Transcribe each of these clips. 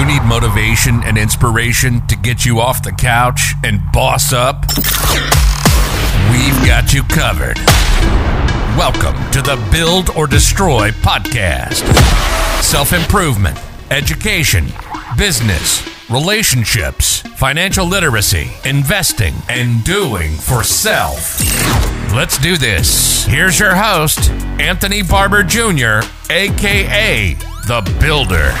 you need motivation and inspiration to get you off the couch and boss up? We've got you covered. Welcome to the Build or Destroy podcast. Self improvement, education, business, relationships, financial literacy, investing, and doing for self. Let's do this. Here's your host, Anthony Barber Jr., aka The Builder.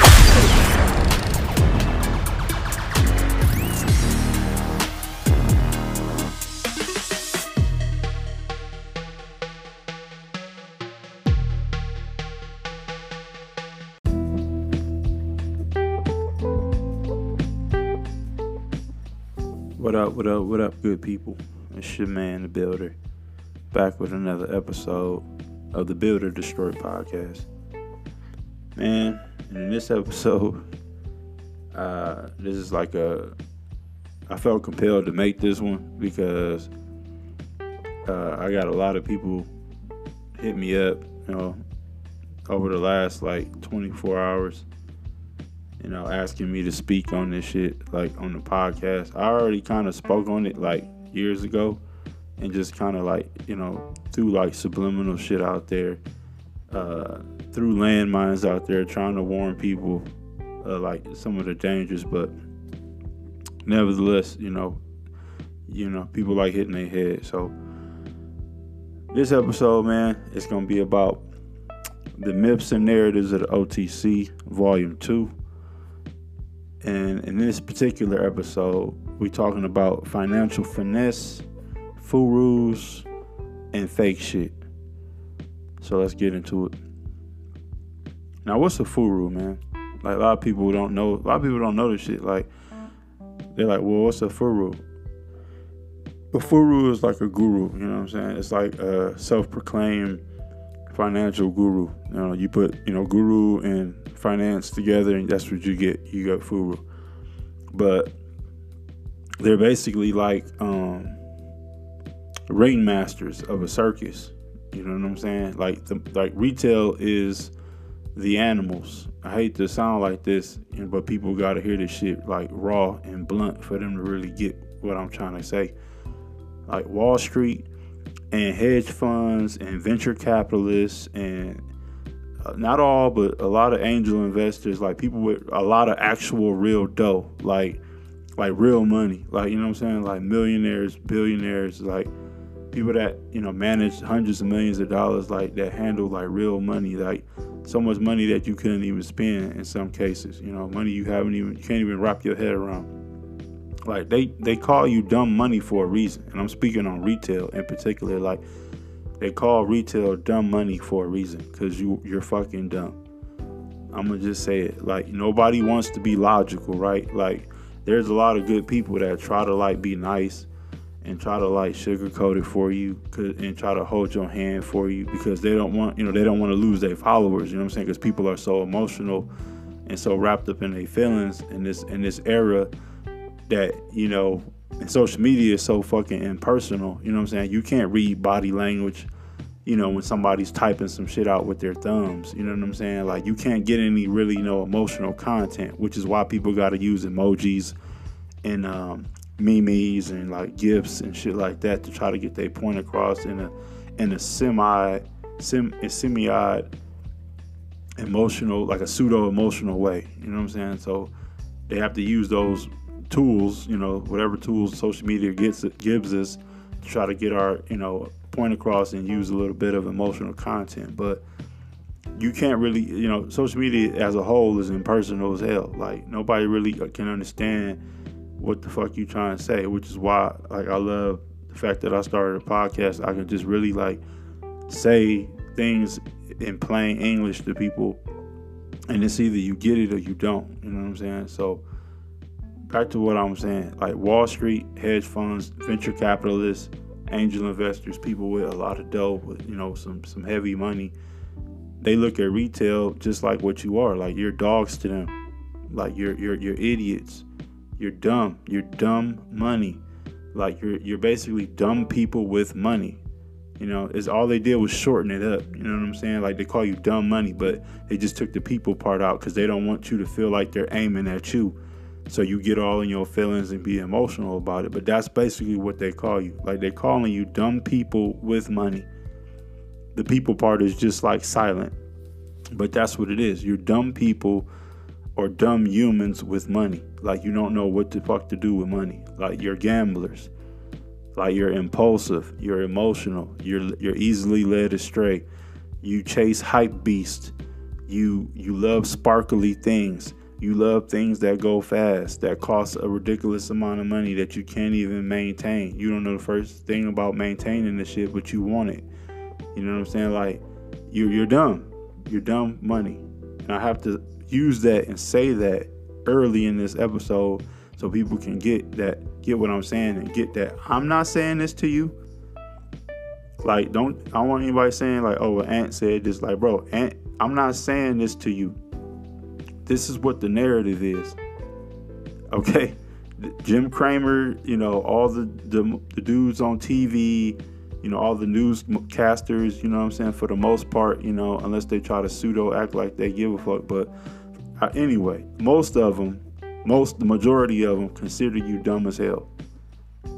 Up, what up, what up, good people? It's your man, the Builder, back with another episode of the Build or Destroy podcast. Man, in this episode, uh, this is like a. I felt compelled to make this one because uh, I got a lot of people hit me up, you know, over the last like 24 hours you know, asking me to speak on this shit, like on the podcast. I already kind of spoke on it like years ago and just kind of like, you know, threw like subliminal shit out there, uh, threw landmines out there trying to warn people, uh, like some of the dangers, but nevertheless, you know, you know, people like hitting their head. So this episode, man, it's gonna be about the myths and narratives of the OTC, Volume Two. And in this particular episode, we're talking about financial finesse, furus, and fake shit. So let's get into it. Now, what's a furu, man? Like a lot of people don't know. A lot of people don't know this shit. Like they're like, well, what's a furu? A furu is like a guru. You know what I'm saying? It's like a self-proclaimed financial guru. You know, you put you know guru and finance together, and that's what you get. You got Furu, but they're basically like um, ring masters of a circus. You know what I'm saying? Like the like retail is the animals. I hate to sound like this, but people got to hear this shit like raw and blunt for them to really get what I'm trying to say. Like Wall Street and hedge funds and venture capitalists and uh, not all, but a lot of angel investors, like people with a lot of actual real dough, like like real money, like you know what I'm saying, like millionaires, billionaires, like people that you know manage hundreds of millions of dollars, like that handle like real money, like so much money that you couldn't even spend in some cases, you know, money you haven't even can't even wrap your head around. Like they they call you dumb money for a reason, and I'm speaking on retail in particular, like they call retail dumb money for a reason because you you're fucking dumb. I'm gonna just say it. Like nobody wants to be logical, right? Like there's a lot of good people that try to like be nice and try to like sugarcoat it for you and try to hold your hand for you because they don't want you know they don't want to lose their followers. You know what I'm saying? Because people are so emotional and so wrapped up in their feelings in this in this era that you know and social media is so fucking impersonal. You know what I'm saying? You can't read body language. You know when somebody's typing some shit out with their thumbs. You know what I'm saying? Like you can't get any really you know emotional content, which is why people got to use emojis and um, memes and like gifs and shit like that to try to get their point across in a in a semi sim a semi emotional like a pseudo emotional way. You know what I'm saying? So they have to use those tools, you know, whatever tools social media gets gives us to try to get our, you know, point across and use a little bit of emotional content. But you can't really, you know, social media as a whole is impersonal as hell. Like nobody really can understand what the fuck you trying to say, which is why like I love the fact that I started a podcast. I can just really like say things in plain English to people and it's either you get it or you don't. You know what I'm saying? So back to what I'm saying, like Wall Street, hedge funds, venture capitalists, angel investors, people with a lot of dough, with you know some some heavy money, they look at retail just like what you are, like you're dogs to them, like you're you're you're idiots, you're dumb, you're dumb money, like you're you're basically dumb people with money. You know, it's all they did was shorten it up. You know what I'm saying? Like they call you dumb money, but they just took the people part out because they don't want you to feel like they're aiming at you. So you get all in your feelings and be emotional about it. But that's basically what they call you. Like they're calling you dumb people with money. The people part is just like silent. But that's what it is. You're dumb people or dumb humans with money. Like you don't know what the fuck to do with money. Like you're gamblers. Like you're impulsive, you're emotional, you're you're easily led astray. You chase hype beasts. You you love sparkly things. You love things that go fast, that cost a ridiculous amount of money that you can't even maintain. You don't know the first thing about maintaining the shit, but you want it. You know what I'm saying? Like you're, you're dumb. You're dumb money. And I have to use that and say that early in this episode so people can get that get what I'm saying and get that I'm not saying this to you. Like don't I don't want anybody saying like oh Ant said this like bro Ant I'm not saying this to you. This is what the narrative is. Okay? Jim Cramer, you know, all the, the the dudes on TV, you know, all the newscasters, you know what I'm saying, for the most part, you know, unless they try to pseudo act like they give a fuck. But uh, anyway, most of them most the majority of them consider you dumb as hell.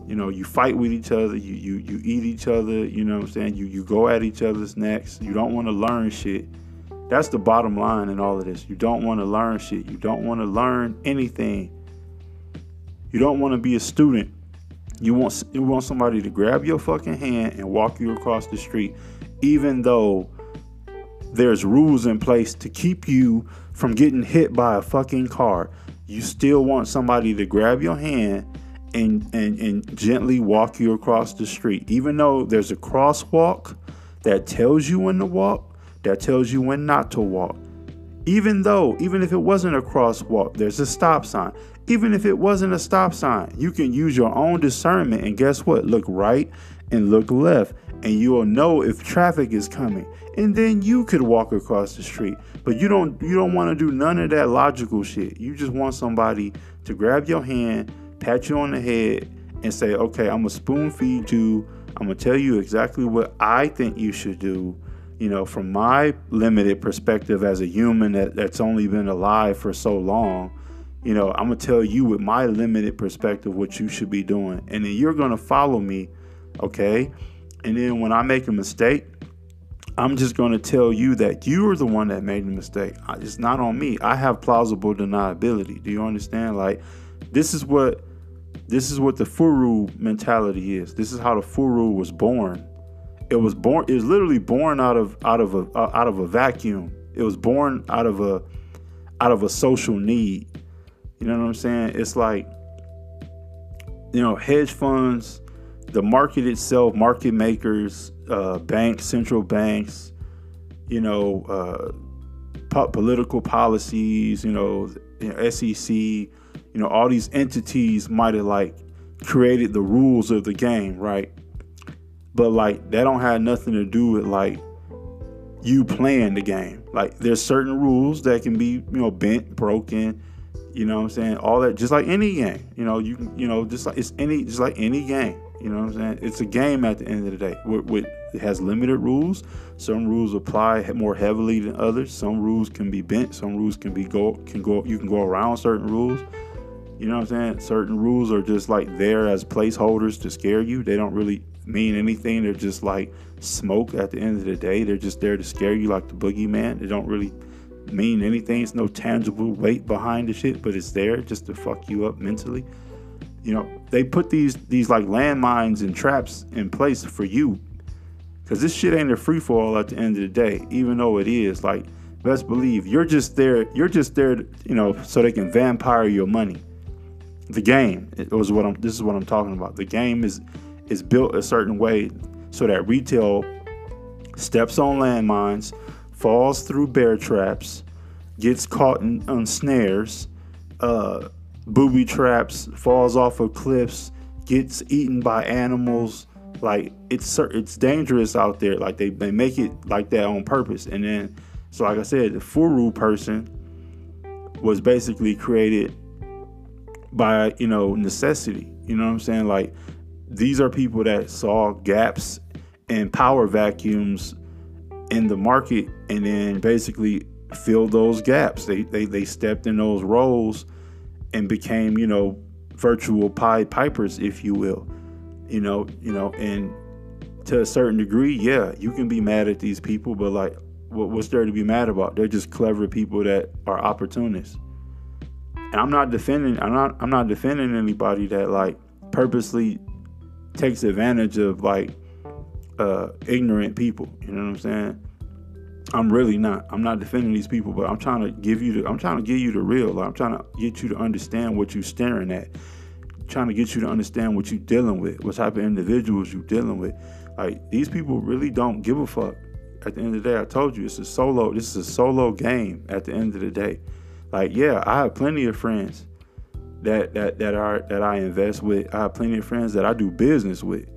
You know, you fight with each other, you you you eat each other, you know what I'm saying? You you go at each other's necks. You don't want to learn shit. That's the bottom line in all of this. You don't want to learn shit. You don't want to learn anything. You don't want to be a student. You want you want somebody to grab your fucking hand and walk you across the street even though there's rules in place to keep you from getting hit by a fucking car you still want somebody to grab your hand and, and, and gently walk you across the street. Even though there's a crosswalk that tells you when to walk, that tells you when not to walk. Even though, even if it wasn't a crosswalk, there's a stop sign. Even if it wasn't a stop sign, you can use your own discernment and guess what? Look right and look left, and you'll know if traffic is coming. And then you could walk across the street. But you don't you don't want to do none of that logical shit. You just want somebody to grab your hand, pat you on the head, and say, okay, I'm gonna spoon feed you. I'm gonna tell you exactly what I think you should do. You know, from my limited perspective as a human that, that's only been alive for so long, you know, I'm gonna tell you with my limited perspective what you should be doing. And then you're gonna follow me, okay? And then when I make a mistake, I'm just to tell you that you are the one that made the mistake. It's not on me. I have plausible deniability. Do you understand? Like, this is what this is what the furu mentality is. This is how the furu was born. It was born. It was literally born out of out of a uh, out of a vacuum. It was born out of a out of a social need. You know what I'm saying? It's like you know hedge funds the market itself, market makers, uh, banks, central banks, you know, uh, po- political policies, you know, you know, SEC, you know, all these entities might have like created the rules of the game, right? But like that don't have nothing to do with like you playing the game. Like there's certain rules that can be, you know, bent, broken, you know what I'm saying? All that just like any game. You know, you you know, just like it's any just like any game. You know what I'm saying? It's a game at the end of the day. With, with, it has limited rules. Some rules apply more heavily than others. Some rules can be bent. Some rules can be go can go. You can go around certain rules. You know what I'm saying? Certain rules are just like there as placeholders to scare you. They don't really mean anything. They're just like smoke at the end of the day. They're just there to scare you like the boogeyman. They don't really mean anything. It's no tangible weight behind the shit, but it's there just to fuck you up mentally you know they put these these like landmines and traps in place for you because this shit ain't a free for all at the end of the day even though it is like best believe you're just there you're just there you know so they can vampire your money the game it was what i'm this is what i'm talking about the game is is built a certain way so that retail steps on landmines falls through bear traps gets caught in, on snares uh booby traps, falls off of cliffs, gets eaten by animals. Like it's it's dangerous out there. Like they, they make it like that on purpose. And then so like I said, the Furu person was basically created by, you know, necessity. You know what I'm saying? Like these are people that saw gaps and power vacuums in the market and then basically filled those gaps. They, they, they stepped in those roles and became, you know, virtual Pied Pipers, if you will. You know, you know, and to a certain degree, yeah, you can be mad at these people, but like, what, what's there to be mad about? They're just clever people that are opportunists. And I'm not defending. I'm not. I'm not defending anybody that like purposely takes advantage of like uh, ignorant people. You know what I'm saying? I'm really not. I'm not defending these people, but I'm trying to give you the. I'm trying to give you the real. Like, I'm trying to get you to understand what you're staring at. I'm trying to get you to understand what you're dealing with, what type of individuals you're dealing with. Like these people really don't give a fuck. At the end of the day, I told you it's a solo. This is a solo game. At the end of the day, like yeah, I have plenty of friends that that that are that I invest with. I have plenty of friends that I do business with.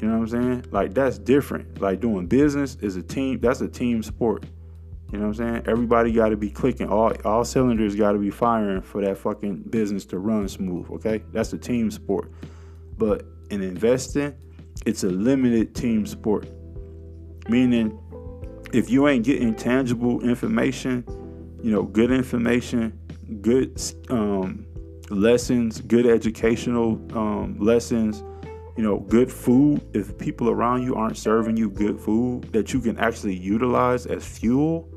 You know what I'm saying? Like that's different. Like doing business is a team. That's a team sport. You know what I'm saying? Everybody got to be clicking. All all cylinders got to be firing for that fucking business to run smooth. Okay, that's a team sport. But in investing, it's a limited team sport. Meaning, if you ain't getting tangible information, you know, good information, good um, lessons, good educational um, lessons, you know, good food. If people around you aren't serving you good food that you can actually utilize as fuel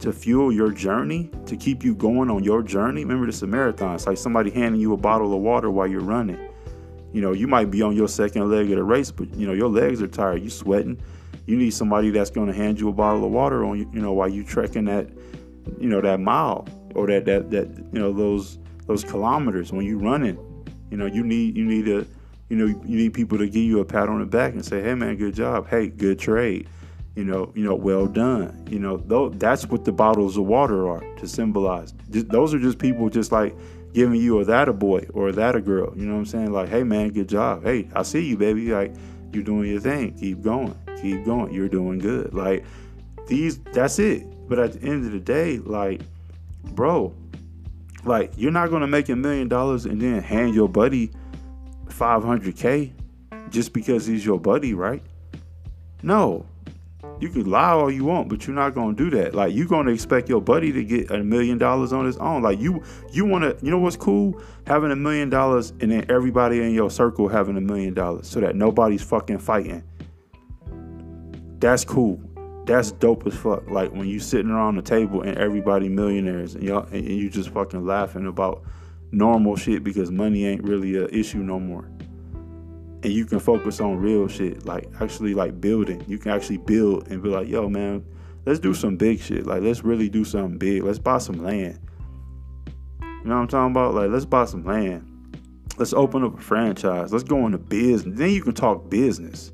to fuel your journey, to keep you going on your journey. Remember, this is a marathon. It's like somebody handing you a bottle of water while you're running. You know, you might be on your second leg of the race, but you know your legs are tired. You're sweating. You need somebody that's going to hand you a bottle of water on you. You know, while you trekking that, you know, that mile or that that that you know those those kilometers when you're running. You know, you need you need a you know you need people to give you a pat on the back and say, "Hey man, good job. Hey, good trade." You know, you know, well done. You know, though that's what the bottles of water are to symbolize. Those are just people just like giving you a that a boy or that a girl. You know what I'm saying? Like, hey man, good job. Hey, I see you, baby. Like, you're doing your thing. Keep going. Keep going. You're doing good. Like, these, that's it. But at the end of the day, like, bro, like, you're not gonna make a million dollars and then hand your buddy 500k just because he's your buddy, right? No, you can lie all you want, but you're not gonna do that. Like you're gonna expect your buddy to get a million dollars on his own. Like you you wanna you know what's cool? Having a million dollars and then everybody in your circle having a million dollars so that nobody's fucking fighting. That's cool. That's dope as fuck. Like when you sitting around the table and everybody millionaires and y'all and you just fucking laughing about normal shit because money ain't really a issue no more and you can focus on real shit, like actually like building. You can actually build and be like, yo, man, let's do some big shit. Like let's really do something big. Let's buy some land. You know what I'm talking about? Like let's buy some land. Let's open up a franchise. Let's go into business. Then you can talk business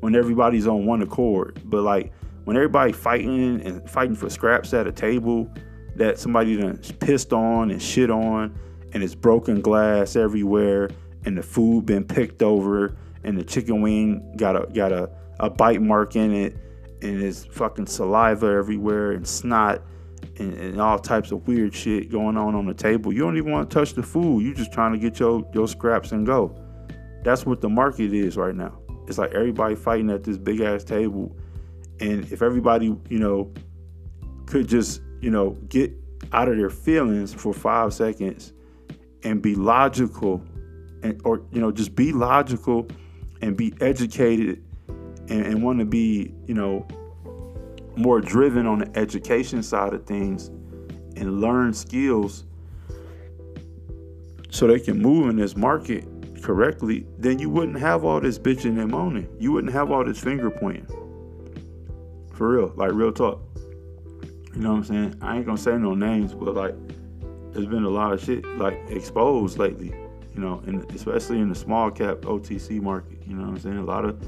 when everybody's on one accord. But like when everybody fighting and fighting for scraps at a table that somebody done pissed on and shit on and it's broken glass everywhere and the food been picked over and the chicken wing got a got a, a bite mark in it and it's fucking saliva everywhere and snot and, and, all types of weird shit going on on the table. You don't even want to touch the food. You're just trying to get your your scraps and go. That's what the market is right now. It's like everybody fighting at this big ass table, and if everybody you know could just you know get out of their feelings for five seconds and be logical and or you know just be logical and be educated and, and want to be you know more driven on the education side of things and learn skills so they can move in this market correctly, then you wouldn't have all this bitching and moaning. You wouldn't have all this finger pointing. For real, like real talk. You know what I'm saying? I ain't gonna say no names, but like there's been a lot of shit like exposed lately you know, and especially in the small cap OTC market. You know what I'm saying? A lot of,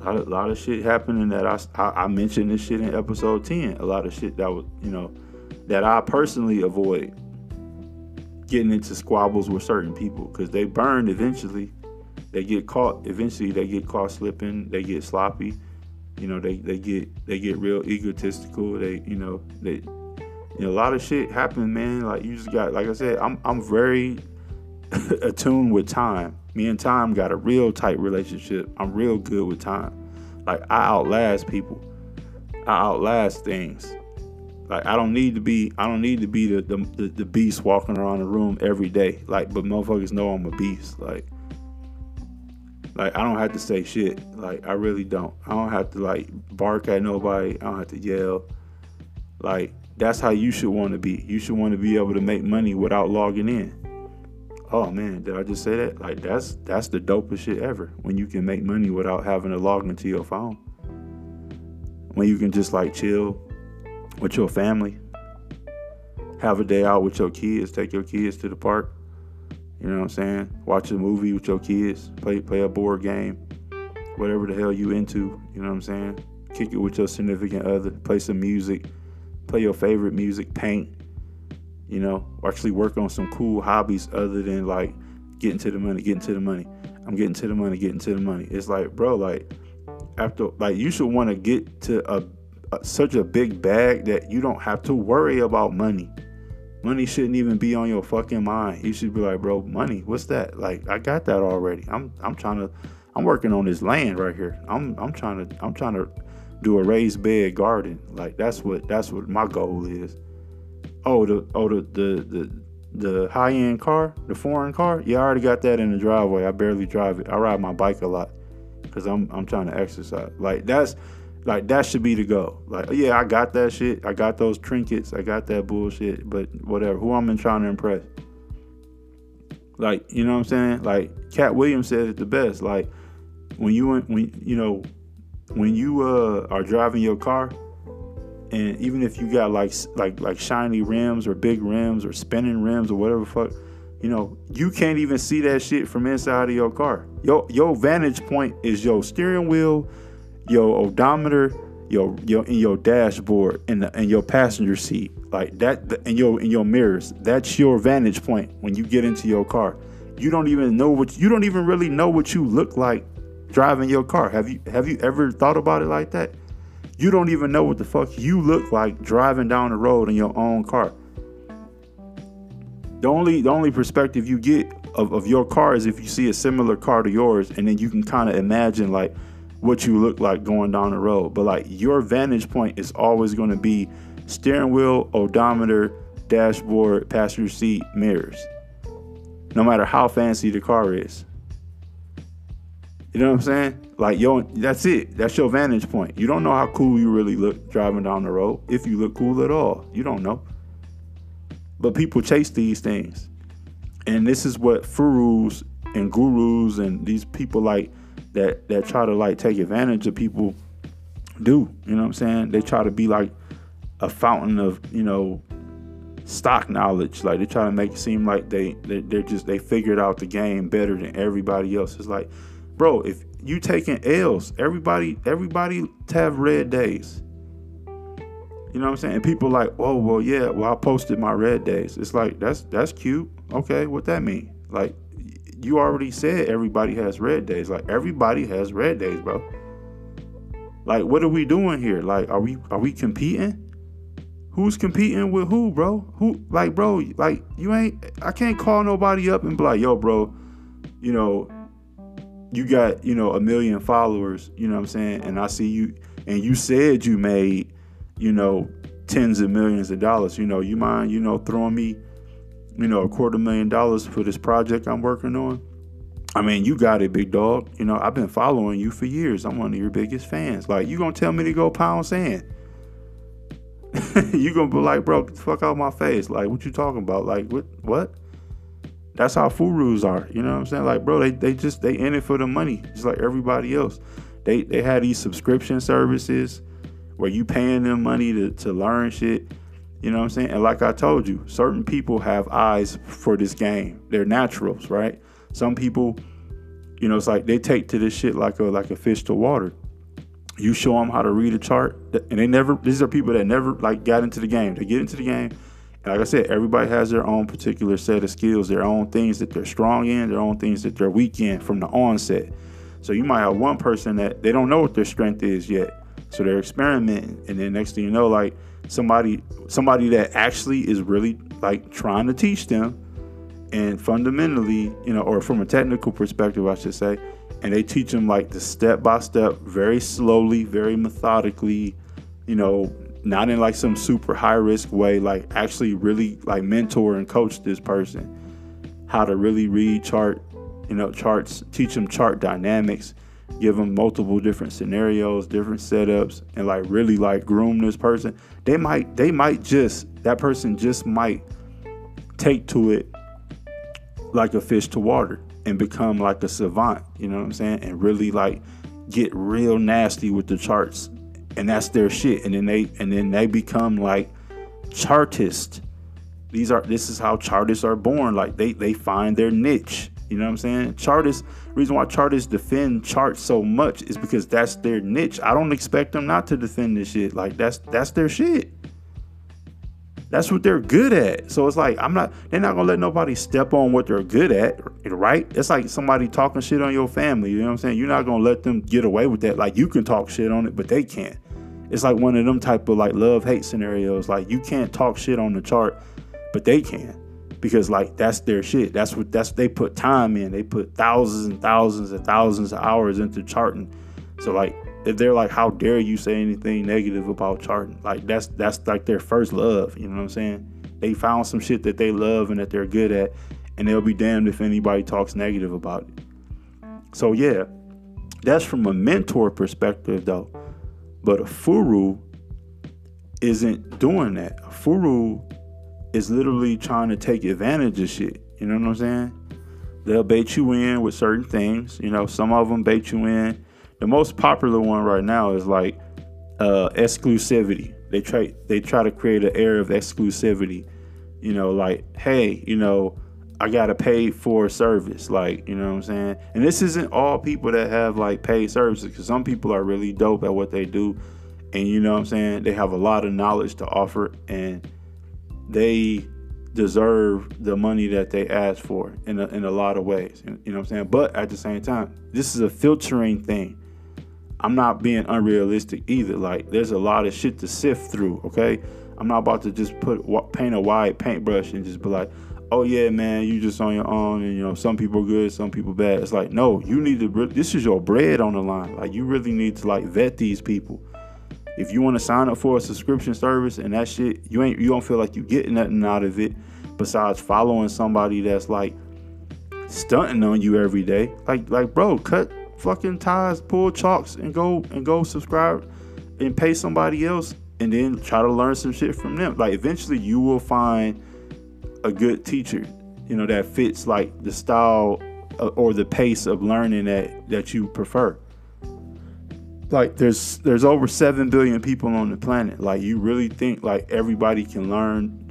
a lot of, a lot of shit happening that I, I, I mentioned this shit in episode ten. A lot of shit that was, you know, that I personally avoid getting into squabbles with certain people because they burn eventually. They get caught. Eventually, they get caught slipping. They get sloppy. You know, they, they get they get real egotistical. They you know they you know, a lot of shit happens, man. Like you just got like I said, I'm I'm very attuned with time, me and time got a real tight relationship. I'm real good with time. Like I outlast people. I outlast things. Like I don't need to be I don't need to be the the, the beast walking around the room every day. Like but motherfuckers know I'm a beast. Like like I don't have to say shit. Like I really don't. I don't have to like bark at nobody. I don't have to yell. Like that's how you should want to be. You should want to be able to make money without logging in. Oh man, did I just say that? Like that's that's the dopest shit ever. When you can make money without having to log into your phone. When you can just like chill with your family. Have a day out with your kids, take your kids to the park. You know what I'm saying? Watch a movie with your kids, play play a board game, whatever the hell you into, you know what I'm saying? Kick it with your significant other, play some music, play your favorite music, paint, you know, actually work on some cool hobbies other than like getting to the money, getting to the money. I'm getting to the money, getting to the money. It's like, bro, like after like you should want to get to a, a such a big bag that you don't have to worry about money. Money shouldn't even be on your fucking mind. You should be like, bro, money, what's that? Like, I got that already. I'm I'm trying to I'm working on this land right here. I'm I'm trying to I'm trying to do a raised bed garden. Like that's what that's what my goal is. Oh, the oh the the the, the high end car, the foreign car. Yeah, I already got that in the driveway. I barely drive it. I ride my bike a lot because I'm I'm trying to exercise. Like that's like that should be the goal. Like, yeah, I got that shit. I got those trinkets. I got that bullshit. But whatever. Who I'm in trying to impress? Like, you know what I'm saying? Like Katt Williams said it the best. Like when you when you know when you uh, are driving your car, and even if you got like like like shiny rims or big rims or spinning rims or whatever fuck, you know, you can't even see that shit from inside of your car. Your your vantage point is your steering wheel your odometer, your your in your dashboard, and the and your passenger seat, like that, in your in your mirrors. That's your vantage point when you get into your car. You don't even know what you don't even really know what you look like driving your car. Have you have you ever thought about it like that? You don't even know what the fuck you look like driving down the road in your own car. The only the only perspective you get of, of your car is if you see a similar car to yours, and then you can kind of imagine like what you look like going down the road. But like your vantage point is always going to be steering wheel, odometer, dashboard, passenger seat, mirrors. No matter how fancy the car is. You know what I'm saying? Like yo, that's it. That's your vantage point. You don't know how cool you really look driving down the road. If you look cool at all, you don't know. But people chase these things. And this is what furus and gurus and these people like that that try to like take advantage of people do. You know what I'm saying? They try to be like a fountain of you know stock knowledge. Like they try to make it seem like they, they they're just they figured out the game better than everybody else. It's like, bro, if you taking L's, everybody everybody have red days. You know what I'm saying? And people like, oh well, yeah, well I posted my red days. It's like that's that's cute. Okay, what that mean? Like you already said everybody has red days. Like everybody has red days, bro. Like what are we doing here? Like are we are we competing? Who's competing with who, bro? Who like bro, like you ain't I can't call nobody up and be like, yo, bro, you know, you got, you know, a million followers, you know what I'm saying? And I see you and you said you made, you know, tens of millions of dollars. You know, you mind, you know, throwing me you know, a quarter million dollars for this project I'm working on. I mean, you got it, big dog. You know, I've been following you for years. I'm one of your biggest fans. Like, you gonna tell me to go pound sand? you gonna be like, bro, fuck out my face. Like, what you talking about? Like, what? What? That's how furus are. You know what I'm saying? Like, bro, they, they just they in it for the money, just like everybody else. They they had these subscription services where you paying them money to, to learn shit. You know what I'm saying? And like I told you, certain people have eyes for this game. They're naturals, right? Some people, you know, it's like they take to this shit like a like a fish to water. You show them how to read a chart, and they never. These are people that never like got into the game. They get into the game, and like I said, everybody has their own particular set of skills, their own things that they're strong in, their own things that they're weak in from the onset. So you might have one person that they don't know what their strength is yet, so they're experimenting, and then next thing you know, like somebody somebody that actually is really like trying to teach them and fundamentally, you know, or from a technical perspective, I should say, and they teach them like the step by step, very slowly, very methodically, you know, not in like some super high risk way, like actually really like mentor and coach this person. How to really read chart, you know, charts, teach them chart dynamics, give them multiple different scenarios, different setups, and like really like groom this person. They might, they might just, that person just might take to it like a fish to water and become like a savant, you know what I'm saying? And really like get real nasty with the charts. And that's their shit. And then they and then they become like chartists these are this is how chartists are born. Like they they find their niche. You know what I'm saying? Chartists, reason why chartists defend charts so much is because that's their niche. I don't expect them not to defend this shit. Like that's that's their shit. That's what they're good at. So it's like I'm not they're not gonna let nobody step on what they're good at, right? It's like somebody talking shit on your family, you know what I'm saying? You're not gonna let them get away with that. Like you can talk shit on it, but they can't. It's like one of them type of like love hate scenarios. Like you can't talk shit on the chart but they can because like that's their shit. That's what that's they put time in. They put thousands and thousands and thousands of hours into charting. So like if they're like, how dare you say anything negative about charting? Like that's that's like their first love. You know what I'm saying? They found some shit that they love and that they're good at, and they'll be damned if anybody talks negative about it. So yeah, that's from a mentor perspective though. But a furu isn't doing that. A furu is literally trying to take advantage of shit. You know what I'm saying? They'll bait you in with certain things. You know, some of them bait you in. The most popular one right now is like uh, exclusivity. They try they try to create an air of exclusivity. You know, like, hey, you know, I gotta pay for a service. Like, you know what I'm saying? And this isn't all people that have like paid services, because some people are really dope at what they do. And you know what I'm saying? They have a lot of knowledge to offer and they deserve the money that they ask for in a, in a lot of ways. You know what I'm saying? But at the same time, this is a filtering thing. I'm not being unrealistic either. Like, there's a lot of shit to sift through, okay? I'm not about to just put paint a wide paintbrush and just be like, oh yeah, man, you just on your own, and you know, some people good, some people bad. It's like, no, you need to. This is your bread on the line. Like, you really need to like vet these people if you want to sign up for a subscription service and that shit, you ain't you don't feel like you getting nothing out of it besides following somebody that's like stunting on you every day. Like like bro, cut fucking ties, pull chalks and go and go subscribe and pay somebody else and then try to learn some shit from them. Like eventually you will find a good teacher, you know, that fits like the style uh, or the pace of learning that that you prefer like there's there's over 7 billion people on the planet. Like you really think like everybody can learn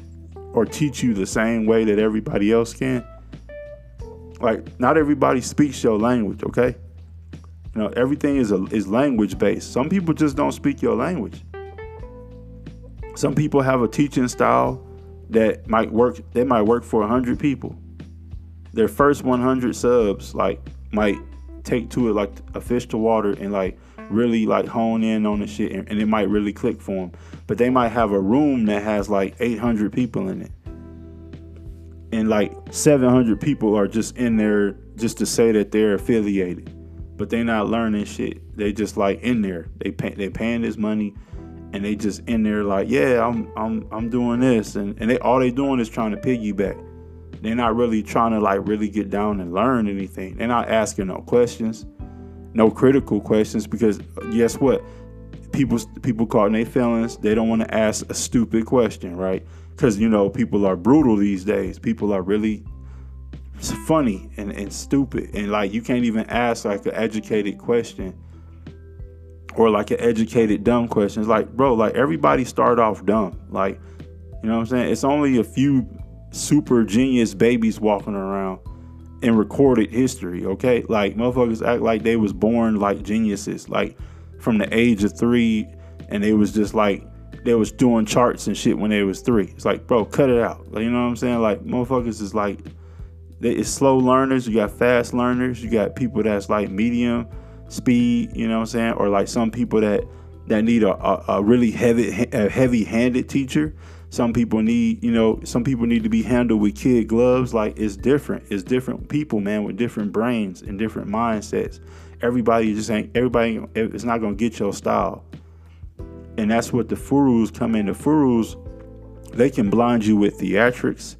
or teach you the same way that everybody else can? Like not everybody speaks your language okay? You know everything is a, is language based some people just don't speak your language. Some people have a teaching style that might work they might work for 100 people. Their first 100 subs like might take to it like a fish to water and like really like hone in on the shit and, and, it might really click for them. But they might have a room that has like 800 people in it. And like 700 people are just in there just to say that they're affiliated. But they're not learning shit. They just like in there. They pay, they paying this money and they just in there like, yeah, I'm I'm I'm doing this and, and they all they doing is trying to piggyback. They're not really trying to like really get down and learn anything. They're not asking no questions no critical questions because guess what? People people caught in their feelings. They don't want to ask a stupid question, right? Because you know people are brutal these days. People are really funny and, and stupid, and like you can't even ask like an educated question or like an educated dumb question. It's like, bro, like everybody start off dumb. Like, you know what I'm saying? It's only a few super genius babies walking around in recorded history, okay? Like motherfuckers act like they was born like geniuses, like from the age of three, and they was just like they was doing charts and shit when they was three. It's like, bro, cut it out. Like, you know what I'm saying? Like motherfuckers is like they, it's slow learners, you got fast learners, you got people that's like medium speed, you know what I'm saying? Or like some people that that need a, a, a really heavy heavy handed teacher. Some people need, you know, some people need to be handled with kid gloves. Like it's different. It's different people, man, with different brains and different mindsets. Everybody just ain't. Everybody, it's not gonna get your style. And that's what the furus come in. The furus, they can blind you with theatrics.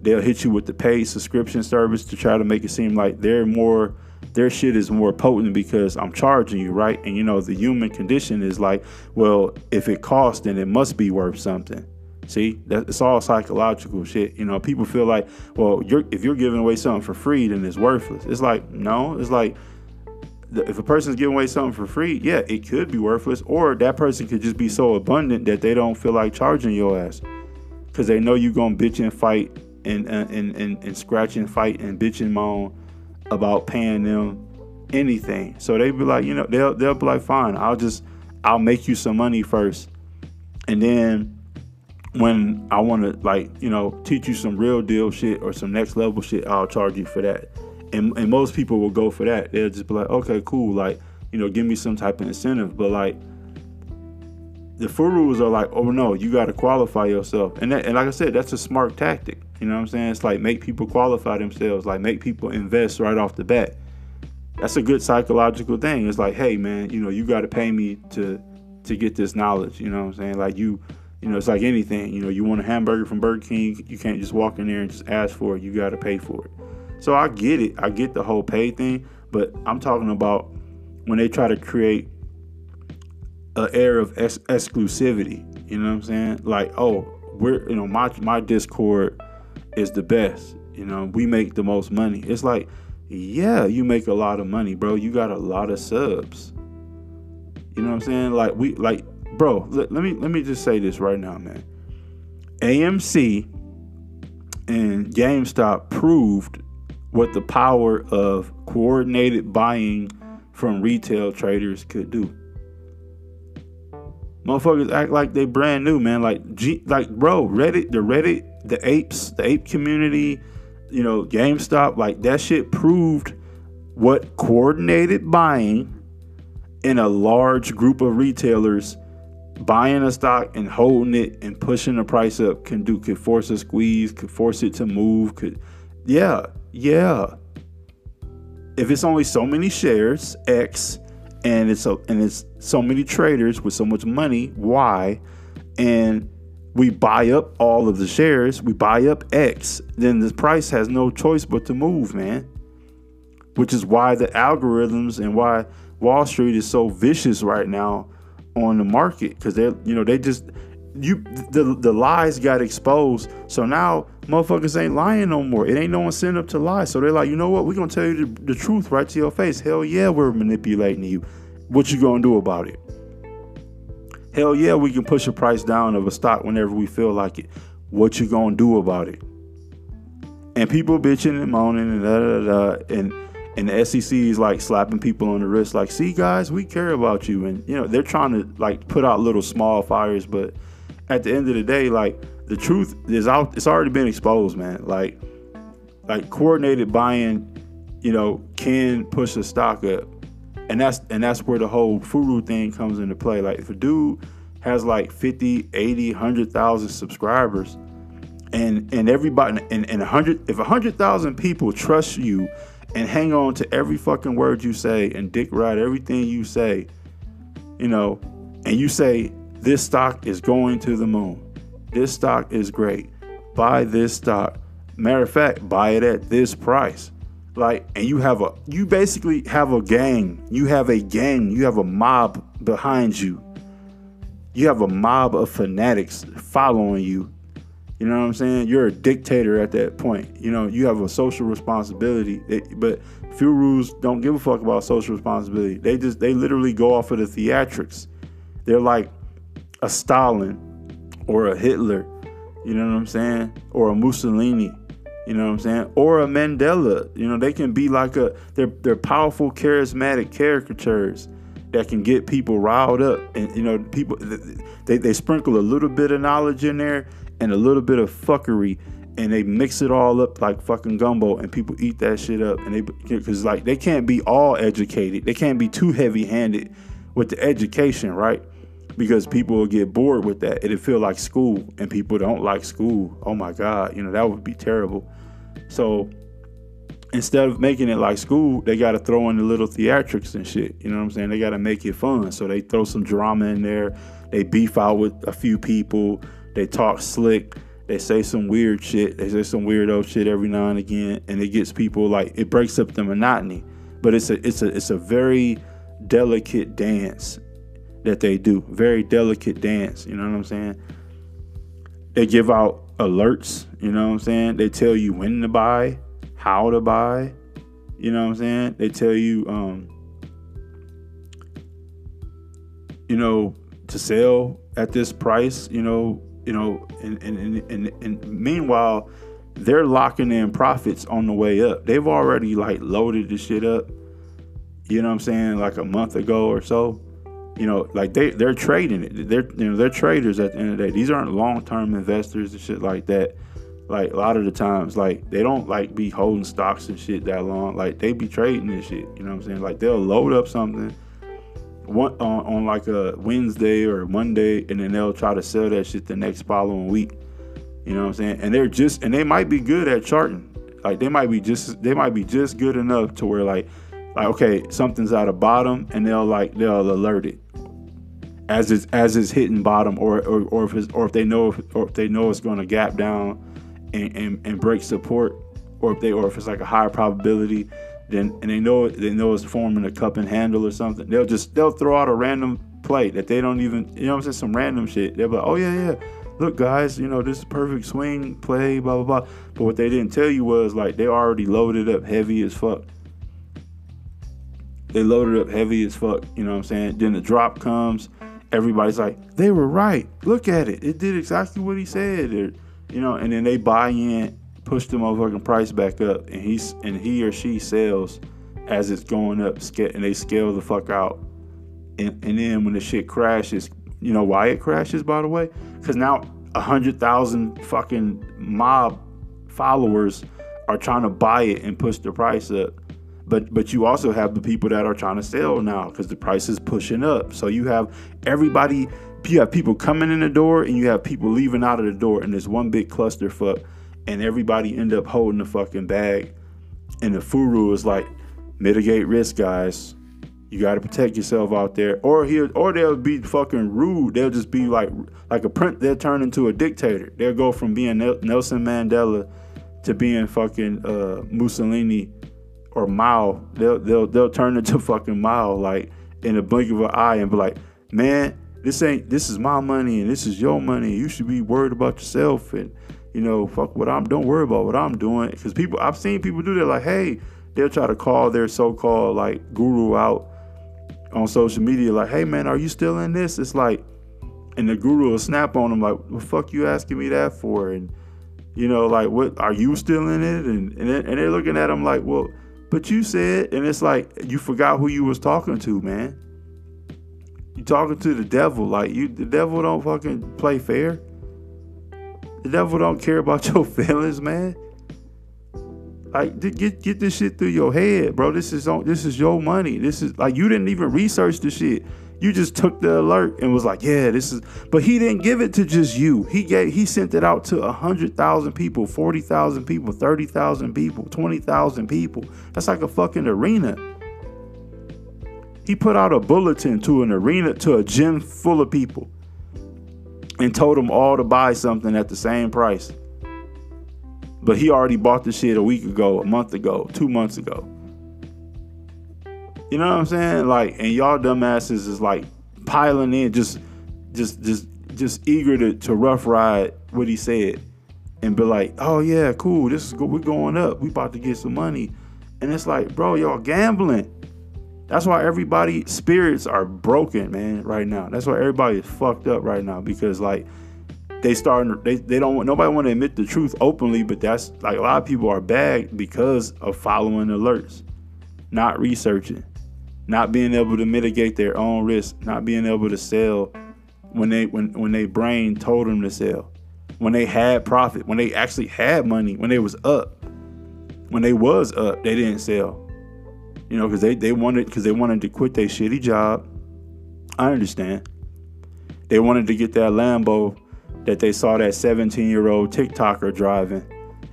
They'll hit you with the paid subscription service to try to make it seem like they're more their shit is more potent because I'm charging you, right? And you know, the human condition is like, well, if it costs, then it must be worth something. See, that it's all psychological shit. You know, people feel like, well, you're if you're giving away something for free, then it's worthless. It's like, no, it's like if a person's giving away something for free, yeah, it could be worthless, or that person could just be so abundant that they don't feel like charging your ass because they know you're gonna bitch and fight and uh, and, and, and scratch and fight and bitch and moan about paying them anything. So they be like, you know, they'll they'll be like, fine, I'll just I'll make you some money first, and then when I want to like you know teach you some real deal shit or some next level shit, I'll charge you for that. And and most people will go for that. They'll just be like, okay, cool, like you know, give me some type of incentive. But like the furus are like, oh no, you got to qualify yourself. And that, and like I said, that's a smart tactic. You know what I'm saying? It's like make people qualify themselves, like make people invest right off the bat. That's a good psychological thing. It's like, hey man, you know, you got to pay me to to get this knowledge. You know what I'm saying? Like you, you know, it's like anything. You know, you want a hamburger from Burger King, you can't just walk in there and just ask for it. You got to pay for it. So I get it. I get the whole pay thing, but I'm talking about when they try to create an air of ex- exclusivity. You know what I'm saying? Like, oh, we're you know my my Discord is the best. You know, we make the most money. It's like, yeah, you make a lot of money, bro. You got a lot of subs. You know what I'm saying? Like we like, bro. Let, let me let me just say this right now, man. AMC and GameStop proved what the power of coordinated buying from retail traders could do. Motherfuckers act like they brand new, man. Like, G, like, bro, Reddit, the Reddit, the apes, the ape community, you know, GameStop, like that shit proved what coordinated buying in a large group of retailers buying a stock and holding it and pushing the price up can do could force a squeeze, could force it to move, could yeah, yeah. If it's only so many shares, X, and it's so and it's so many traders with so much money, Y, and we buy up all of the shares, we buy up X, then the price has no choice but to move, man. Which is why the algorithms and why Wall Street is so vicious right now on the market because they're you know they just you the the lies got exposed. So now motherfuckers ain't lying no more. It ain't no one sitting up to lie. So they're like, you know what? We're gonna tell you the, the truth right to your face. Hell yeah, we're manipulating you. What you gonna do about it? Hell yeah, we can push a price down of a stock whenever we feel like it. What you gonna do about it? And people bitching and moaning and da da da and and the SEC is like slapping people on the wrist, like, see guys, we care about you. And you know, they're trying to like put out little small fires, but at the end of the day, like the truth is out. It's already been exposed, man. Like, like coordinated buying, you know, can push the stock up, and that's and that's where the whole furu thing comes into play. Like, if a dude has like 50, 80, 100,000 subscribers, and and everybody and and 100 if 100,000 people trust you and hang on to every fucking word you say and dick ride everything you say, you know, and you say this stock is going to the moon. This stock is great. Buy this stock. Matter of fact, buy it at this price. Like, and you have a, you basically have a gang. You have a gang. You have a mob behind you. You have a mob of fanatics following you. You know what I'm saying? You're a dictator at that point. You know, you have a social responsibility. But furus don't give a fuck about social responsibility. They just, they literally go off of the theatrics. They're like, a Stalin or a Hitler, you know what I'm saying? Or a Mussolini, you know what I'm saying? Or a Mandela. You know, they can be like a they're they're powerful, charismatic caricatures that can get people riled up and you know people they, they sprinkle a little bit of knowledge in there and a little bit of fuckery and they mix it all up like fucking gumbo and people eat that shit up and they because like they can't be all educated they can't be too heavy handed with the education right because people will get bored with that. It'll feel like school, and people don't like school. Oh my God, you know that would be terrible. So instead of making it like school, they got to throw in the little theatrics and shit. You know what I'm saying? They got to make it fun. So they throw some drama in there. They beef out with a few people. They talk slick. They say some weird shit. They say some weirdo shit every now and again, and it gets people like it breaks up the monotony. But it's a it's a it's a very delicate dance that they do. Very delicate dance. You know what I'm saying? They give out alerts. You know what I'm saying? They tell you when to buy how to buy. You know what I'm saying? They tell you, um, you know, to sell at this price. You know, you know, and and and, and, meanwhile, they're locking in profits on the way up. They've already like loaded the shit up. You know what I'm saying? Like a month ago or so. You know, like they they're trading it. They're you know they're traders at the end of the day. These aren't long term investors and shit like that like a lot of the times like they don't like be holding stocks and shit that long like they be trading this shit you know what i'm saying like they'll load up something one on, on like a wednesday or monday and then they'll try to sell that shit the next following week. You know what i'm saying? And they're just and they might be good at charting. Like they might be just they might be just good enough to where like like okay something's at a bottom and they'll like they'll alert it. As it's as it's hitting bottom or or, or if it's, or if they know if, or if they know it's going to gap down and, and, and break support, or if they or if it's like a higher probability, then and they know they know it's forming a cup and handle or something, they'll just they'll throw out a random play that they don't even you know I'm saying some random shit. They'll be like, oh yeah yeah, look guys, you know this is perfect swing play blah blah blah. But what they didn't tell you was like they already loaded up heavy as fuck. They loaded up heavy as fuck. You know what I'm saying? Then the drop comes. Everybody's like, they were right. Look at it. It did exactly what he said. Or, you know, and then they buy in, push the motherfucking price back up, and he's and he or she sells as it's going up, and they scale the fuck out. And, and then when the shit crashes, you know why it crashes, by the way? Because now a hundred thousand fucking mob followers are trying to buy it and push the price up. But but you also have the people that are trying to sell now because the price is pushing up. So you have everybody you have people coming in the door and you have people leaving out of the door and there's one big clusterfuck and everybody end up holding the fucking bag. And the furu is like mitigate risk guys. You got to protect yourself out there. Or he or they'll be fucking rude. They'll just be like like a print they'll turn into a dictator. They'll go from being nelson mandela to being fucking uh, mussolini or mao. They'll they'll they'll turn into fucking mao like in a blink of an eye and be like man this ain't this is my money and this is your money. You should be worried about yourself and you know, fuck what I'm don't worry about what I'm doing. Cause people I've seen people do that like, hey, they'll try to call their so-called like guru out on social media, like, hey man, are you still in this? It's like and the guru will snap on them like, what fuck you asking me that for? And you know, like what are you still in it? And and, and they're looking at them like, well, but you said, and it's like you forgot who you was talking to, man. You talking to the devil like you the devil don't fucking play fair. The devil don't care about your feelings, man. Like get get this shit through your head, bro. This is on this is your money. This is like you didn't even research the shit. You just took the alert and was like, yeah, this is but he didn't give it to just you. He gave he sent it out to a hundred thousand people, forty thousand people, thirty thousand people, twenty thousand people. That's like a fucking arena. He put out a bulletin to an arena, to a gym full of people, and told them all to buy something at the same price. But he already bought the shit a week ago, a month ago, two months ago. You know what I'm saying? Like, and y'all dumbasses is like piling in, just, just, just, just eager to, to rough ride what he said, and be like, "Oh yeah, cool. This is good. we're going up. We about to get some money," and it's like, bro, y'all gambling. That's why everybody spirits are broken, man, right now. That's why everybody is fucked up right now because like they starting they, they don't nobody want to admit the truth openly, but that's like a lot of people are bad because of following alerts, not researching, not being able to mitigate their own risk, not being able to sell when they when when they brain told them to sell. When they had profit, when they actually had money, when they was up. When they was up, they didn't sell you know, because they, they wanted because they wanted to quit their shitty job. I understand. They wanted to get that Lambo that they saw that 17 year old TikToker driving.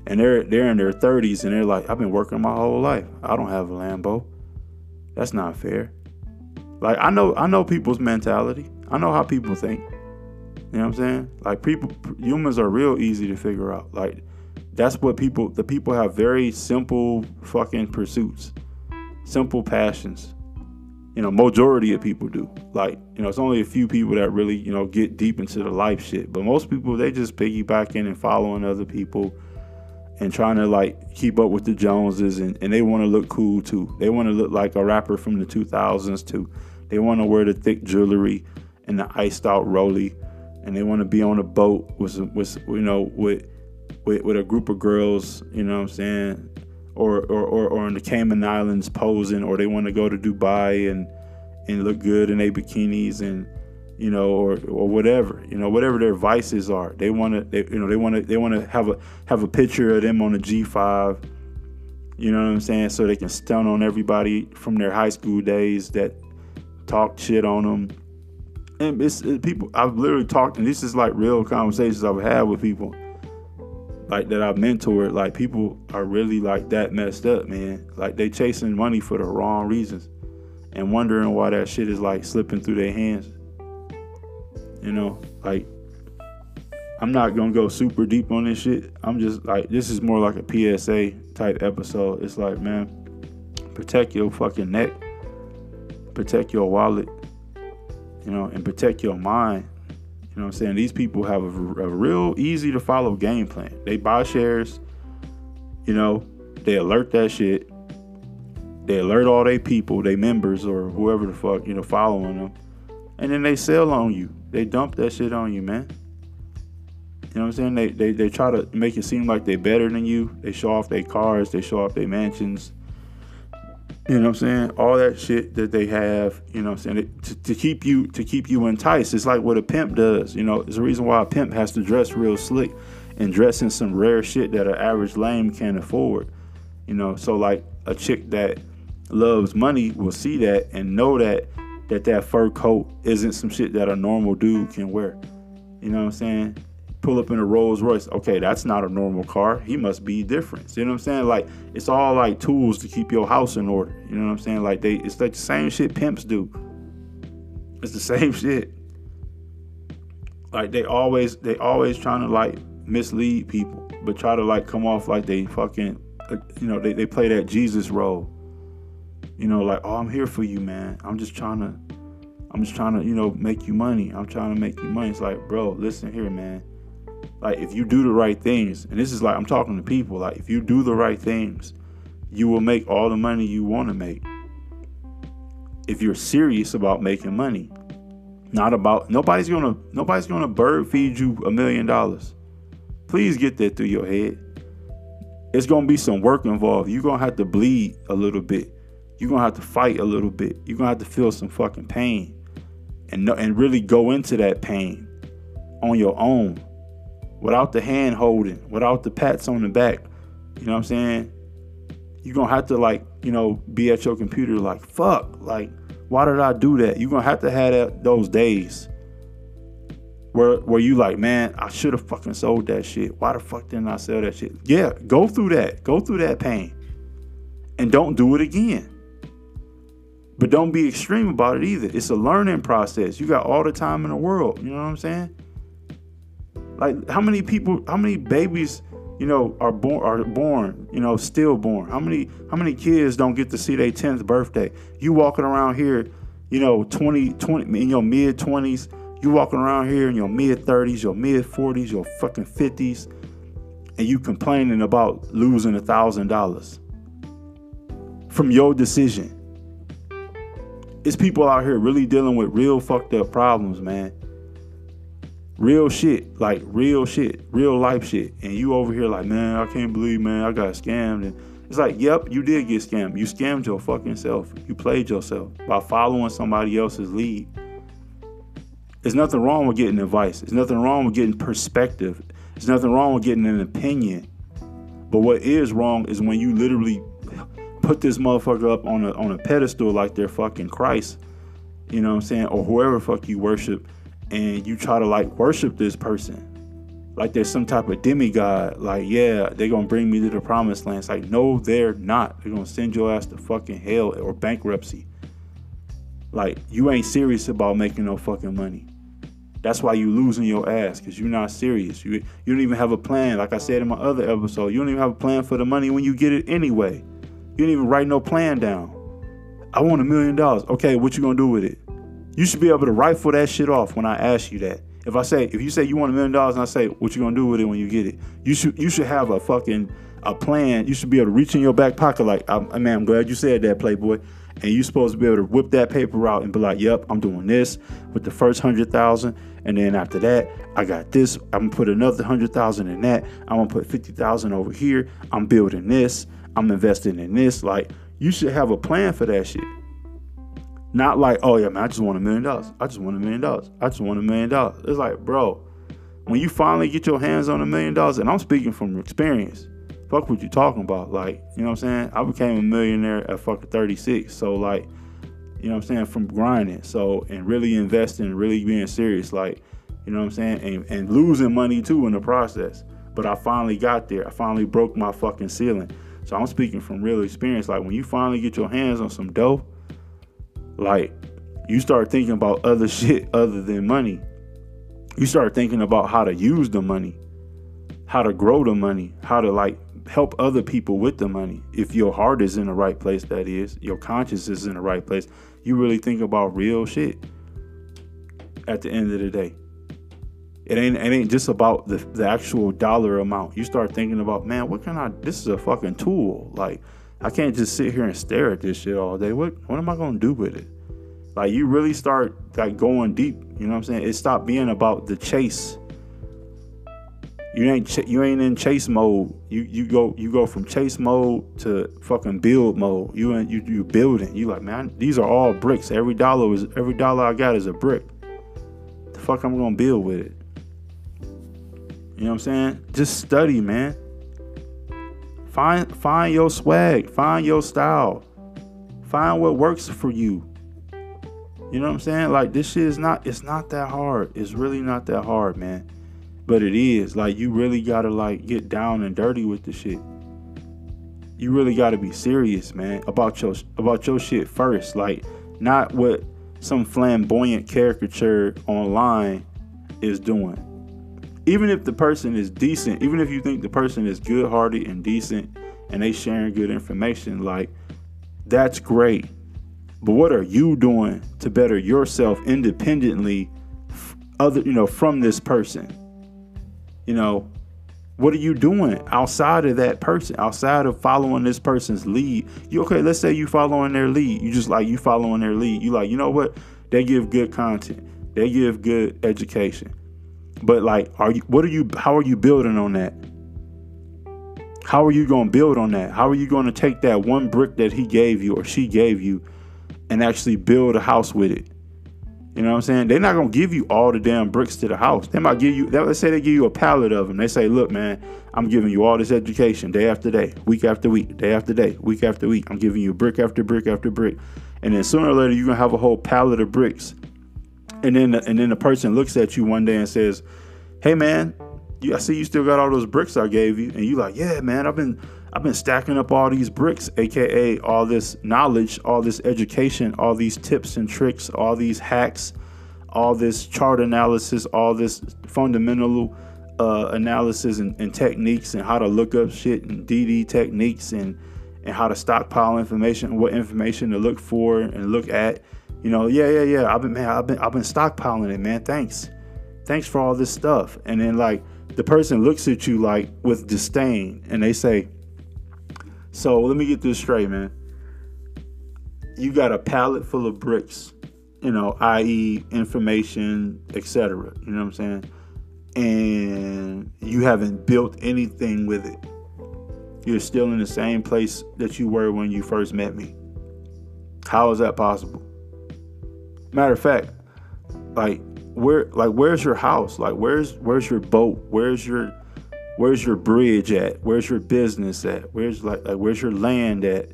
And they're they're in their 30s and they're like, I've been working my whole life. I don't have a Lambo. That's not fair. Like I know I know people's mentality. I know how people think. You know what I'm saying? Like people humans are real easy to figure out. Like that's what people the people have very simple fucking pursuits. Simple passions you know, majority of people do. Like, you know, it's only a few people that really, you know, get deep into the life shit. But most people, they just piggybacking and following other people and trying to like keep up with the Joneses and, and they want to look cool too. They want to look like a rapper from the 2000s too. They want to wear the thick jewelry and the iced out rollie and they want to be on a boat with, with you know, with, with, with a group of girls, you know what I'm saying? Or, or, or, or in the Cayman Islands posing, or they want to go to Dubai and and look good in their bikinis and you know, or or whatever, you know, whatever their vices are. They want to, you know, they want to, they want to have a have a picture of them on a G5. You know what I'm saying? So they can stun on everybody from their high school days that talk shit on them. And it's, it's people. I've literally talked, and this is like real conversations I've had with people like that I've mentored, like people are really like that messed up, man. Like they chasing money for the wrong reasons and wondering why that shit is like slipping through their hands. You know, like I'm not gonna go super deep on this shit. I'm just like this is more like a PSA type episode. It's like, man, protect your fucking neck, protect your wallet, you know, and protect your mind you know what I'm saying? These people have a, a real easy to follow game plan. They buy shares, you know, they alert that shit. They alert all their people, their members or whoever the fuck, you know, following them. And then they sell on you. They dump that shit on you, man. You know what I'm saying? They, they they try to make it seem like they're better than you. They show off their cars, they show off their mansions, you know what I'm saying? All that shit that they have, you know what I'm saying? To, to, keep you to keep you enticed. It's like what a pimp does. You know, it's the reason why a pimp has to dress real slick and dress in some rare shit that an average lame can't afford. You know, so like a chick that loves money will see that and know that that that fur coat isn't some shit that a normal dude can wear. You know what I'm saying? Pull up in a Rolls Royce. Okay, that's not a normal car. He must be different. You know what I'm saying? Like it's all like tools to keep your house in order. You know what I'm saying? Like they it's like the same shit pimps do. It's the same shit. Like they always they always trying to like mislead people, but try to like come off like they fucking uh, you know, they, they play that Jesus role. You know, like, oh I'm here for you, man. I'm just trying to I'm just trying to, you know, make you money. I'm trying to make you money. It's like, bro, listen here, man like if you do the right things, and this is like I'm talking to people, like if you do the right things, you will make all the money you want to make. If you're serious about making money, not about nobody's gonna nobody's gonna bird feed you a million dollars. Please get that through your head. It's gonna be some work involved. You're gonna have to bleed a little bit. You're gonna have to fight a little bit. You're gonna have to feel some fucking pain, and and really go into that pain on your own without the hand holding, without the pats on the back. You know what I'm saying? You're gonna have to like, you know, be at your computer like, fuck, like, why did I do that? You're gonna have to have that, those days where where you like, man, I should have fucking sold that shit. Why the fuck didn't I sell that shit? Yeah, go through that. Go through that pain. And don't do it again. But don't be extreme about it either. It's a learning process. You got all the time in the world. You know what I'm saying? Like how many people, how many babies, you know, are born are born, you know, stillborn? How many how many kids don't get to see their 10th birthday? You walking around here, you know, 20, 20 in your mid 20s, you walking around here in your mid 30s, your mid 40s, your fucking 50s, and you complaining about losing a thousand dollars from your decision. It's people out here really dealing with real fucked up problems, man real shit, like real shit, real life shit, and you over here like, man, I can't believe, man, I got scammed, and it's like, yep, you did get scammed. You scammed your fucking self. You played yourself by following somebody else's lead. There's nothing wrong with getting advice. There's nothing wrong with getting perspective. There's nothing wrong with getting an opinion. But what is wrong is when you literally put this motherfucker up on a on a pedestal like they're fucking Christ, you know what I'm saying, or whoever fuck you worship, and you try to like worship this person like there's some type of demigod. Like, yeah, they're gonna bring me to the promised land. It's like, no, they're not. They're gonna send your ass to fucking hell or bankruptcy. Like, you ain't serious about making no fucking money. That's why you losing your ass, because you're not serious. You you don't even have a plan. Like I said in my other episode, you don't even have a plan for the money when you get it anyway. You don't even write no plan down. I want a million dollars. Okay, what you gonna do with it? You should be able to rifle that shit off when I ask you that. If I say, if you say you want a million dollars and I say, what you gonna do with it when you get it? You should you should have a fucking a plan. You should be able to reach in your back pocket like, I, man, I'm glad you said that, Playboy. And you're supposed to be able to whip that paper out and be like, yep, I'm doing this with the first hundred thousand. And then after that, I got this. I'm gonna put another hundred thousand in that. I'm gonna put fifty thousand over here. I'm building this. I'm investing in this. Like, you should have a plan for that shit. Not like, oh yeah, man, I just want a million dollars. I just want a million dollars. I just want a million dollars. It's like, bro, when you finally get your hands on a million dollars, and I'm speaking from experience, fuck what you talking about. Like, you know what I'm saying? I became a millionaire at fucking 36. So like, you know what I'm saying, from grinding. So and really investing, really being serious, like, you know what I'm saying? And and losing money too in the process. But I finally got there. I finally broke my fucking ceiling. So I'm speaking from real experience. Like when you finally get your hands on some dough like you start thinking about other shit other than money. You start thinking about how to use the money, how to grow the money, how to like help other people with the money. If your heart is in the right place, that is, your conscience is in the right place, you really think about real shit at the end of the day. It ain't it ain't just about the, the actual dollar amount. You start thinking about, man, what can I this is a fucking tool. Like I can't just sit here and stare at this shit all day. What what am I gonna do with it? Like you really start like going deep. You know what I'm saying? It stopped being about the chase. You ain't ch- you ain't in chase mode. You you go you go from chase mode to fucking build mode. You and you you building. You like man, these are all bricks. Every dollar is every dollar I got is a brick. The fuck I'm gonna build with it. You know what I'm saying? Just study, man. Find find your swag, find your style. Find what works for you. You know what I'm saying? Like this shit is not it's not that hard. It's really not that hard, man. But it is. Like you really gotta like get down and dirty with the shit. You really gotta be serious, man, about your about your shit first. Like not what some flamboyant caricature online is doing even if the person is decent, even if you think the person is good hearted and decent and they sharing good information, like that's great. But what are you doing to better yourself independently other you know from this person? You know, what are you doing outside of that person, outside of following this person's lead? You okay, let's say you following their lead. You just like you following their lead. You like, you know what? They give good content. They give good education but like, are you? What are you? How are you building on that? How are you going to build on that? How are you going to take that one brick that he gave you or she gave you and actually build a house with it? You know what I'm saying? They're not gonna give you all the damn bricks to the house. They might give you. Let's say they give you a pallet of them. They say, "Look, man, I'm giving you all this education day after day, week after week, day after day, week after week. I'm giving you brick after brick after brick." And then sooner or later, you're gonna have a whole pallet of bricks and then and then the person looks at you one day and says, "Hey man, you, I see you still got all those bricks I gave you," and you're like, "Yeah, man, I've been I've been stacking up all these bricks, aka all this knowledge, all this education, all these tips and tricks, all these hacks, all this chart analysis, all this fundamental." Uh, analysis and, and techniques and how to look up shit and DD techniques and and how to stockpile information, what information to look for and look at you know, yeah, yeah, yeah. I've been man, I've been I've been stockpiling it, man. Thanks. Thanks for all this stuff. And then like the person looks at you like with disdain and they say, So let me get this straight, man. You got a pallet full of bricks, you know, i.e. information, etc. You know what I'm saying? And you haven't built anything with it. You're still in the same place that you were when you first met me. How is that possible? Matter of fact, like where like where's your house? Like where's where's your boat? Where's your where's your bridge at? Where's your business at? Where's like like where's your land at?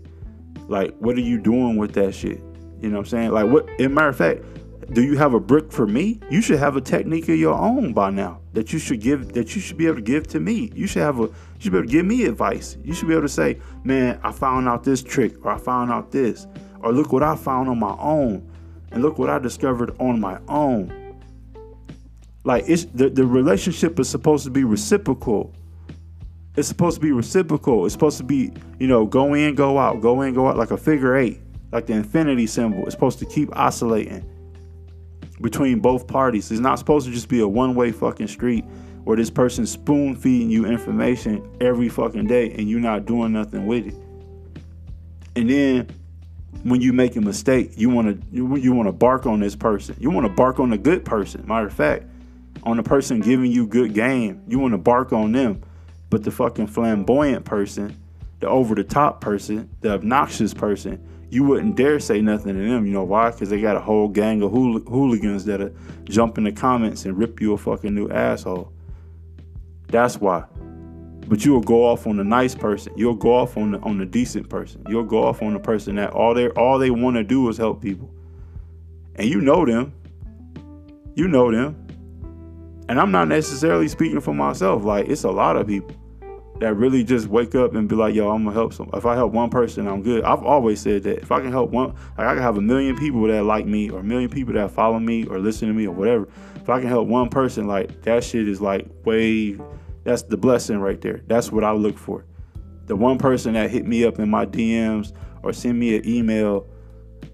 Like what are you doing with that shit? You know what I'm saying? Like what in matter of fact, Do you have a brick for me? You should have a technique of your own by now that you should give that you should be able to give to me. You should have a you should be able to give me advice. You should be able to say, "Man, I found out this trick or I found out this or look what I found on my own and look what I discovered on my own." Like it's the, the relationship is supposed to be reciprocal. It's supposed to be reciprocal. It's supposed to be, you know, go in, go out, go in, go out like a figure eight, like the infinity symbol. It's supposed to keep oscillating between both parties. It's not supposed to just be a one way fucking street where this person's spoon feeding you information every fucking day and you're not doing nothing with it. And then when you make a mistake, you want to you, you want to bark on this person. You want to bark on a good person. Matter of fact, on the person giving you good game, you want to bark on them. But the fucking flamboyant person, the over the top person, the obnoxious person, you wouldn't dare say nothing to them. You know why? Because they got a whole gang of hool- hooligans that'll jump in the comments and rip you a fucking new asshole. That's why. But you'll go off on the nice person. You'll go off on the on the decent person. You'll go off on the person that all they all they want to do is help people. And you know them. You know them. And I'm not necessarily speaking for myself. Like it's a lot of people that really just wake up and be like, yo, I'm gonna help some. If I help one person, I'm good. I've always said that if I can help one, like I can have a million people that like me, or a million people that follow me, or listen to me, or whatever. If I can help one person, like that shit is like way. That's the blessing right there. That's what I look for. The one person that hit me up in my DMs or send me an email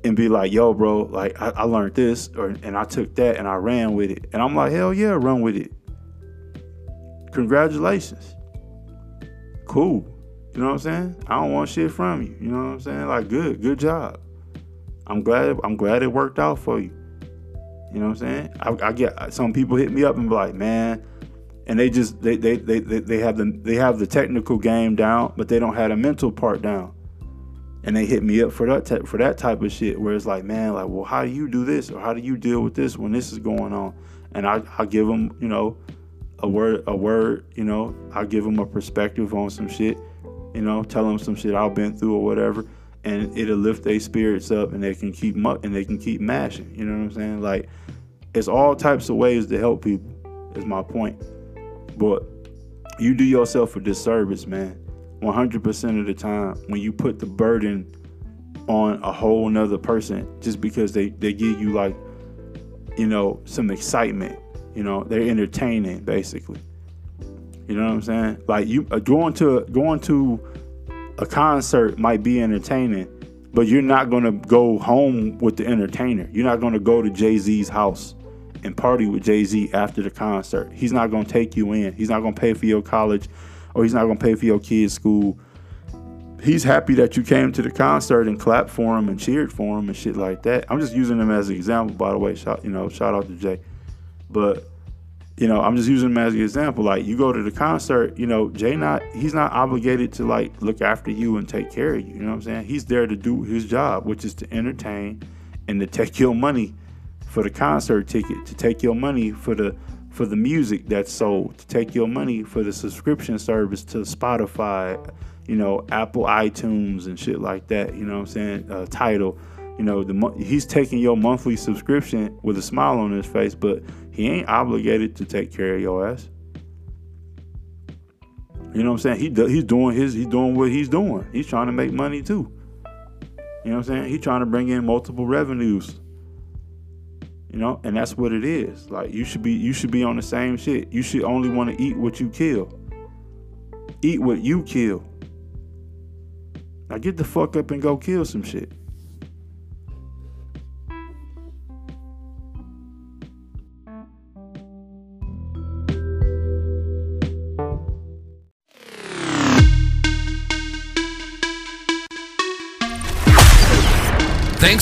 and be like, yo, bro, like I, I learned this or and I took that and I ran with it. And I'm like, hell yeah, run with it. Congratulations. Cool. You know what I'm saying? I don't want shit from you. You know what I'm saying? Like good, good job. I'm glad I'm glad it worked out for you. You know what I'm saying? I, I get some people hit me up and be like, man, and they just they, they they they have the they have the technical game down, but they don't have the mental part down. And they hit me up for that te- for that type of shit where it's like man like well how do you do this? Or how do you deal with this when this is going on? And i i give them you know a word a word you know i give them a perspective on some shit you know tell them some shit i've been through or whatever. And it'll lift their spirits up and they can keep mu- and they can keep mashing you know what i'm saying? Like it's all types of ways to help people is my point but you do yourself a disservice man 100% of the time when you put the burden on a whole nother person just because they, they give you like you know some excitement you know they're entertaining basically. You know what i'm saying? Like you uh, going to going to a concert might be entertaining but you're not to go home with the entertainer. You're not to go to jay-z's house and party with jay-z after the concert he's not to take you in he's not to pay for your college or he's not to pay for your kid's school. He's happy that you came to the concert and clapped for him and cheered for him and shit like that. I'm just using him as an example, by the way. Shout, you know, shout out to Jay. But you know, I'm just using him as an example. Like you go to the concert, you know, Jay not he's not obligated to like look after you and take care of you. You know what I'm saying? He's there to do his job, which is to entertain and to take your money for the concert ticket, to take your money for the for the music that's sold, to take your money for the subscription service to Spotify, you know, Apple iTunes and shit like that. You know what I'm saying? Uh, Tidal. You know, the he's taking your monthly subscription with a smile on his face, but he ain't obligated to take care of your ass. You know what I'm saying? He do, he's doing his he's doing what he's doing. He's trying to make money too. You know what I'm saying? He's trying to bring in multiple revenues. You know, and that's what it is. Like you should be you should be on the same shit. You should only want to eat what you kill. Eat what you kill. Now get the fuck up and go kill some shit.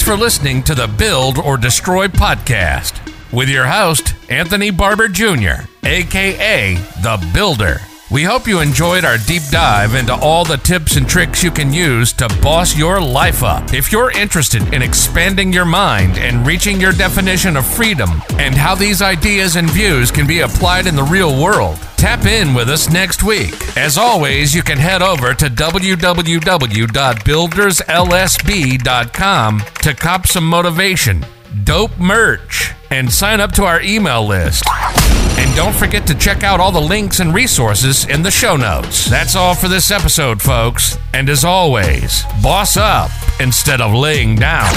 For listening to the Build or Destroy podcast with your host, Anthony Barber Jr., aka The Builder. We hope you enjoyed our deep dive into all the tips and tricks you can use to boss your life up. If you're interested in expanding your mind and reaching your definition of freedom and how these ideas and views can be applied in the real world, tap in with us next week. As always, you can head over to www.builderslsb.com to cop some motivation dope merch, and sign up to our email list. And don't forget to check out all the links and resources in the show notes. That's all for this episode, folks. And as always, boss up instead of laying down.